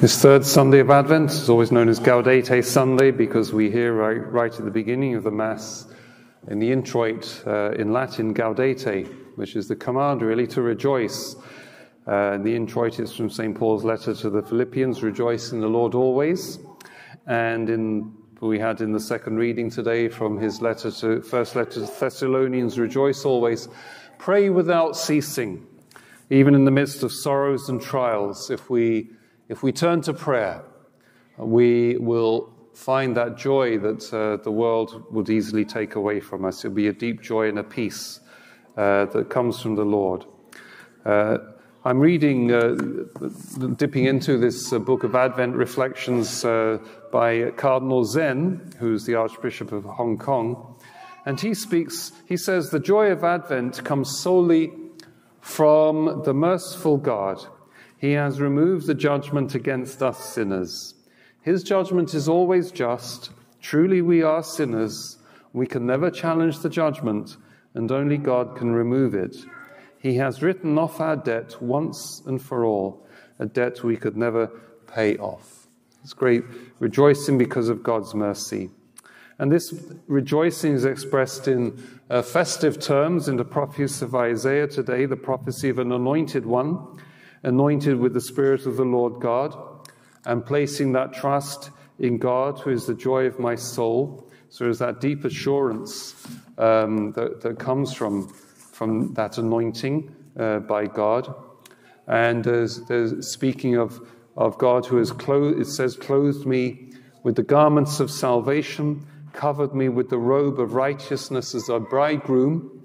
This third Sunday of Advent is always known as Gaudete Sunday because we hear right, right at the beginning of the Mass in the introit uh, in Latin, Gaudete, which is the command really to rejoice. Uh, the introit is from St. Paul's letter to the Philippians, rejoice in the Lord always. And in, we had in the second reading today from his letter to, first letter to Thessalonians, rejoice always, pray without ceasing, even in the midst of sorrows and trials. If we if we turn to prayer, we will find that joy that uh, the world would easily take away from us. It'll be a deep joy and a peace uh, that comes from the Lord. Uh, I'm reading, uh, dipping into this uh, book of Advent reflections uh, by Cardinal Zen, who's the Archbishop of Hong Kong. And he speaks, he says, the joy of Advent comes solely from the merciful God he has removed the judgment against us sinners. His judgment is always just. Truly, we are sinners. We can never challenge the judgment, and only God can remove it. He has written off our debt once and for all, a debt we could never pay off. It's great rejoicing because of God's mercy. And this rejoicing is expressed in uh, festive terms in the prophecy of Isaiah today, the prophecy of an anointed one anointed with the Spirit of the Lord God, and placing that trust in God, who is the joy of my soul. So there's that deep assurance um, that, that, comes from, from that anointing uh, by God. And there's, there's speaking of, of God who has clothed, it says, clothed me with the garments of salvation, covered me with the robe of righteousness as a bridegroom.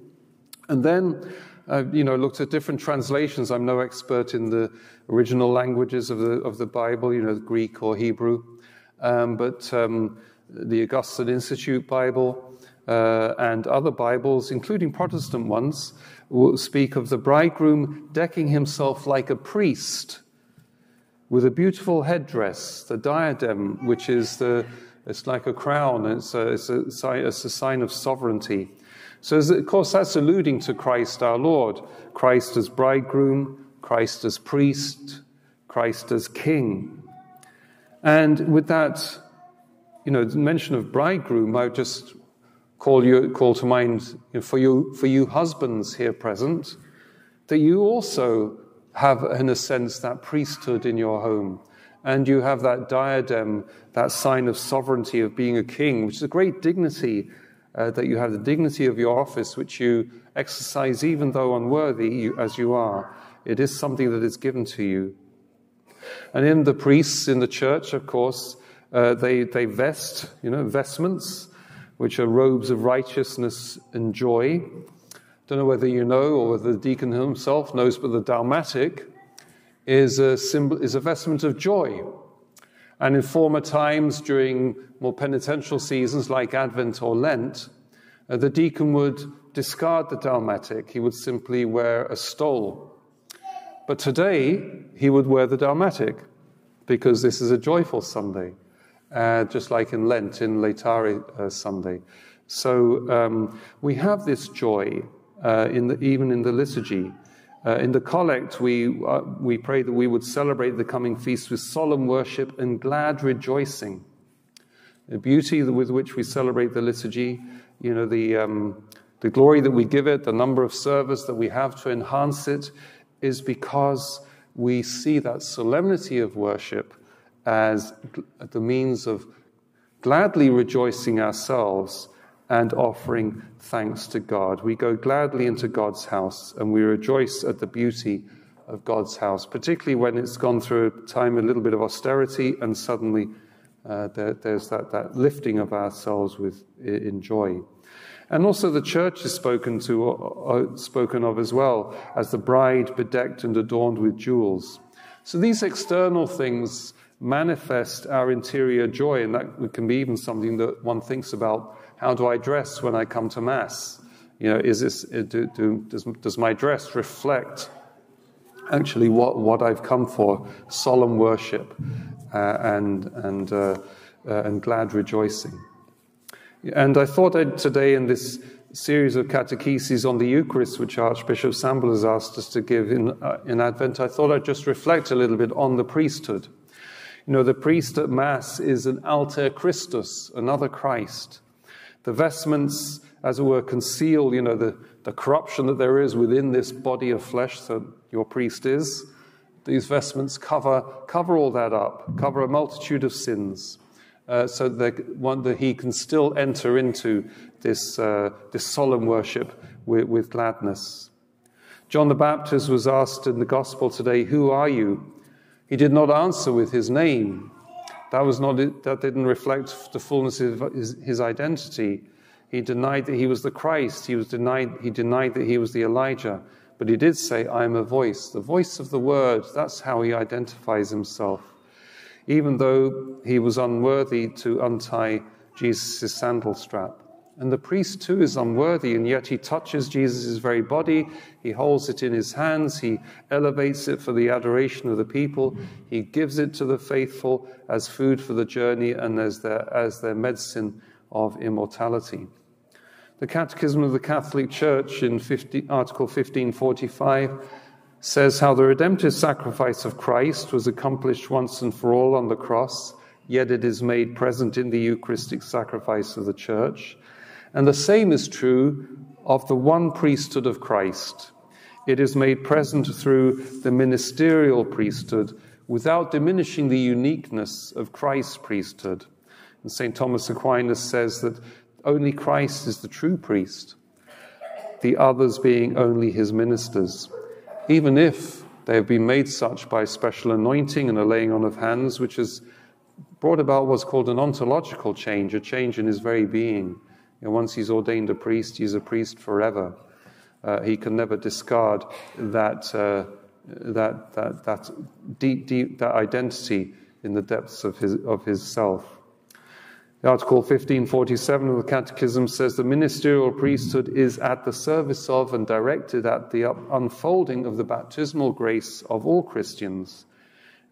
And then uh, you know, looked at different translations. I'm no expert in the original languages of the, of the Bible, you know, Greek or Hebrew. Um, but um, the Augustine Institute Bible uh, and other Bibles, including Protestant ones, will speak of the bridegroom decking himself like a priest with a beautiful headdress, the diadem, which is the, it's like a crown, it's a, it's a, it's a sign of sovereignty. So, of course, that's alluding to Christ our Lord Christ as bridegroom, Christ as priest, Christ as king. And with that, you know, mention of bridegroom, I would just call you call to mind you know, for you for you husbands here present that you also have, in a sense, that priesthood in your home. And you have that diadem, that sign of sovereignty of being a king, which is a great dignity uh, that you have the dignity of your office, which you exercise even though unworthy you, as you are. It is something that is given to you. And in the priests in the church, of course, uh, they, they vest, you know, vestments, which are robes of righteousness and joy. Don't know whether you know or whether the deacon himself knows, but the dalmatic is a symbol, is a vestment of joy. And in former times, during more penitential seasons like Advent or Lent, uh, the deacon would discard the dalmatic. He would simply wear a stole. But today, he would wear the dalmatic because this is a joyful Sunday, uh, just like in Lent, in Laetare uh, Sunday. So um, we have this joy uh, in the, even in the liturgy. Uh, in the collect, we, uh, we pray that we would celebrate the coming feast with solemn worship and glad rejoicing. The beauty with which we celebrate the liturgy, you know, the, um, the glory that we give it, the number of servers that we have to enhance it, is because we see that solemnity of worship as the means of gladly rejoicing ourselves and offering thanks to God. We go gladly into God's house and we rejoice at the beauty of God's house, particularly when it's gone through a time, a little bit of austerity, and suddenly uh, there, there's that, that lifting of ourselves with, in joy. And also the church is spoken to, uh, spoken of as well as the bride bedecked and adorned with jewels. So these external things manifest our interior joy, and that can be even something that one thinks about how do I dress when I come to Mass? You know, is this, uh, do, do, does, does my dress reflect actually what, what I've come for solemn worship uh, and, and, uh, uh, and glad rejoicing? And I thought I'd, today in this series of catecheses on the Eucharist, which Archbishop Sample has asked us to give in, uh, in Advent, I thought I'd just reflect a little bit on the priesthood. You know, the priest at Mass is an alter Christus, another Christ. The vestments, as it were, conceal, you know, the, the corruption that there is within this body of flesh that your priest is. These vestments cover, cover all that up, cover a multitude of sins, uh, so that, one, that he can still enter into this, uh, this solemn worship with, with gladness. John the Baptist was asked in the gospel today, Who are you? He did not answer with his name. That, was not, that didn't reflect the fullness of his, his identity. He denied that he was the Christ. He, was denied, he denied that he was the Elijah. But he did say, I am a voice, the voice of the word. That's how he identifies himself. Even though he was unworthy to untie Jesus' sandal strap. And the priest too is unworthy, and yet he touches Jesus' very body. He holds it in his hands. He elevates it for the adoration of the people. He gives it to the faithful as food for the journey and as their, as their medicine of immortality. The Catechism of the Catholic Church in 50, Article 1545 says how the redemptive sacrifice of Christ was accomplished once and for all on the cross, yet it is made present in the Eucharistic sacrifice of the Church and the same is true of the one priesthood of Christ. It is made present through the ministerial priesthood without diminishing the uniqueness of Christ's priesthood. And St. Thomas Aquinas says that only Christ is the true priest, the others being only his ministers, even if they have been made such by special anointing and a laying on of hands, which has brought about what's called an ontological change, a change in his very being. And once he's ordained a priest, he's a priest forever. Uh, he can never discard that, uh, that, that, that, deep, deep, that identity in the depths of his, of his self. Article 1547 of the Catechism says the ministerial priesthood is at the service of and directed at the unfolding of the baptismal grace of all Christians,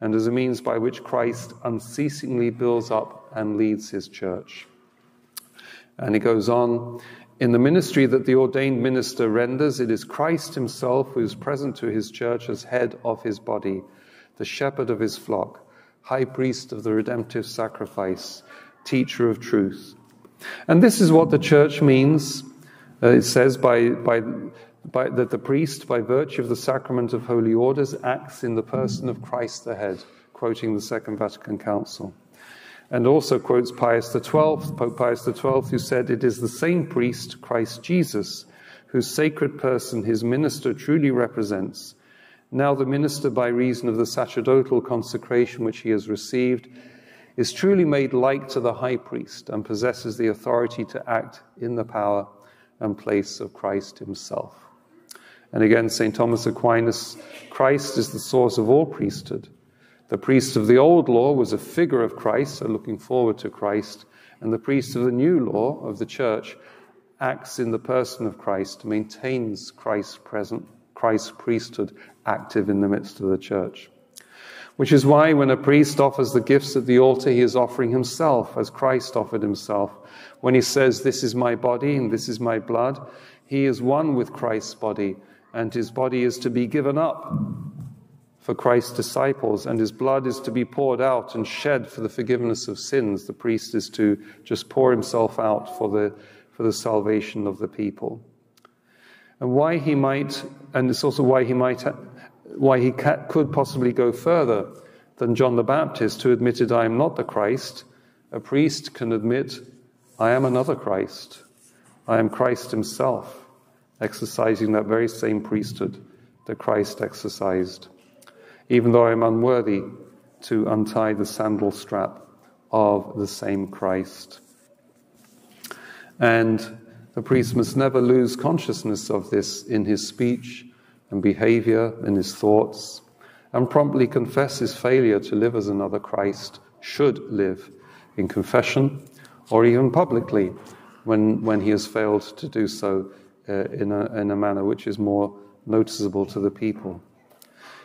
and as a means by which Christ unceasingly builds up and leads his church. And he goes on In the ministry that the ordained minister renders, it is Christ himself who is present to his church as head of his body, the shepherd of his flock, high priest of the redemptive sacrifice, teacher of truth. And this is what the church means. Uh, it says by, by, by, that the priest, by virtue of the sacrament of holy orders, acts in the person of Christ the head, quoting the Second Vatican Council and also quotes Pius XII, Pope Pius XII, who said, It is the same priest, Christ Jesus, whose sacred person his minister truly represents. Now, the minister, by reason of the sacerdotal consecration which he has received, is truly made like to the high priest and possesses the authority to act in the power and place of Christ himself. And again, St. Thomas Aquinas Christ is the source of all priesthood. The priest of the old law was a figure of Christ, so looking forward to Christ, and the priest of the new law of the church acts in the person of Christ, maintains Christ's present, Christ's priesthood active in the midst of the church. Which is why when a priest offers the gifts at the altar, he is offering himself as Christ offered himself. When he says, This is my body and this is my blood, he is one with Christ's body, and his body is to be given up for Christ's disciples, and his blood is to be poured out and shed for the forgiveness of sins. The priest is to just pour himself out for the, for the salvation of the people. And why he might, and it's also why he might, why he could possibly go further than John the Baptist, who admitted, I am not the Christ. A priest can admit, I am another Christ. I am Christ himself, exercising that very same priesthood that Christ exercised even though I am unworthy to untie the sandal strap of the same Christ. And the priest must never lose consciousness of this in his speech and behavior, in his thoughts, and promptly confess his failure to live as another Christ should live in confession or even publicly when, when he has failed to do so uh, in, a, in a manner which is more noticeable to the people.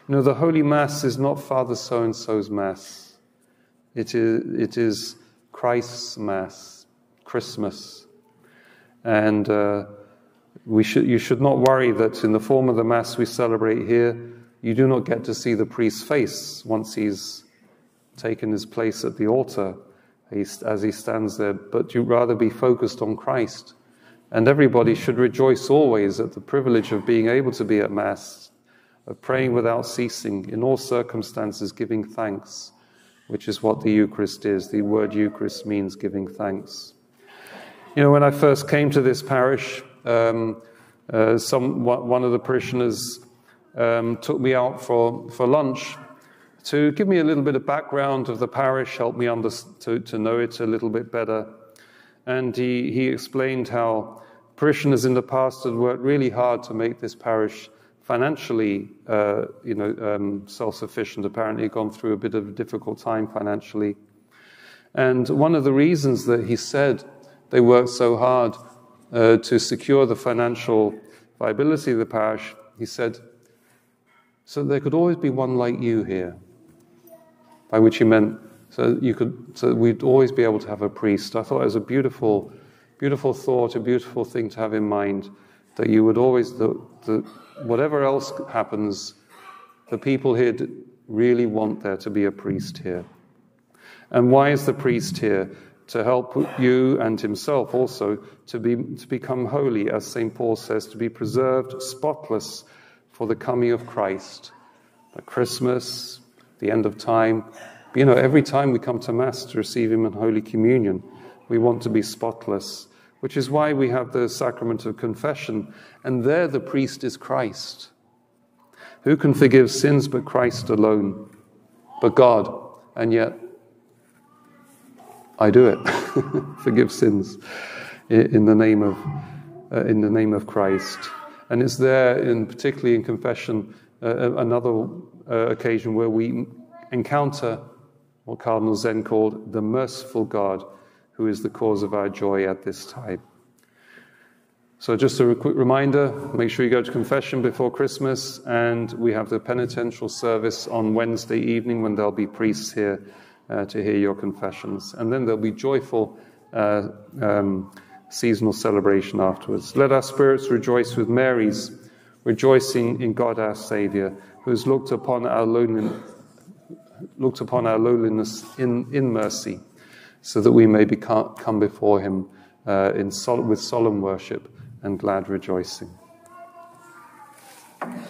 You know, the Holy Mass is not Father so and so's Mass, it is, it is Christ's Mass, Christmas. And uh, we should, you should not worry that in the form of the Mass we celebrate here, you do not get to see the priest's face once he's taken his place at the altar as he stands there, but you rather be focused on Christ. And everybody should rejoice always at the privilege of being able to be at Mass, of praying without ceasing, in all circumstances giving thanks, which is what the Eucharist is. The word Eucharist means giving thanks. You know, when I first came to this parish, um, uh, some, one of the parishioners um, took me out for, for lunch to give me a little bit of background of the parish, help me under, to, to know it a little bit better. And he, he explained how parishioners in the past had worked really hard to make this parish financially, uh, you know, um, self-sufficient. Apparently, gone through a bit of a difficult time financially. And one of the reasons that he said they worked so hard uh, to secure the financial viability of the parish, he said, so there could always be one like you here by which he meant so you could so we'd always be able to have a priest. I thought it was a beautiful, beautiful thought, a beautiful thing to have in mind that you would always the, the whatever else happens, the people here really want there to be a priest here. And why is the priest here? To help you and himself also to be to become holy, as St. Paul says, to be preserved spotless for the coming of Christ. At Christmas, the end of time. You know, every time we come to Mass to receive Him in Holy Communion, we want to be spotless, which is why we have the sacrament of confession. And there the priest is Christ. Who can forgive sins but Christ alone? But God. And yet, I do it. forgive sins in the name of, uh, in the name of Christ. And it's there, in, particularly in confession, uh, another uh, occasion where we encounter what Cardinal Zen called the merciful God, who is the cause of our joy at this time. So, just a quick reminder make sure you go to confession before Christmas, and we have the penitential service on Wednesday evening when there'll be priests here uh, to hear your confessions. And then there'll be joyful uh, um, seasonal celebration afterwards. Let our spirits rejoice with Mary's, rejoicing in God our Saviour who has looked upon our loneliness, looked upon our lowliness in, in mercy, so that we may come before him uh, in sol- with solemn worship and glad rejoicing.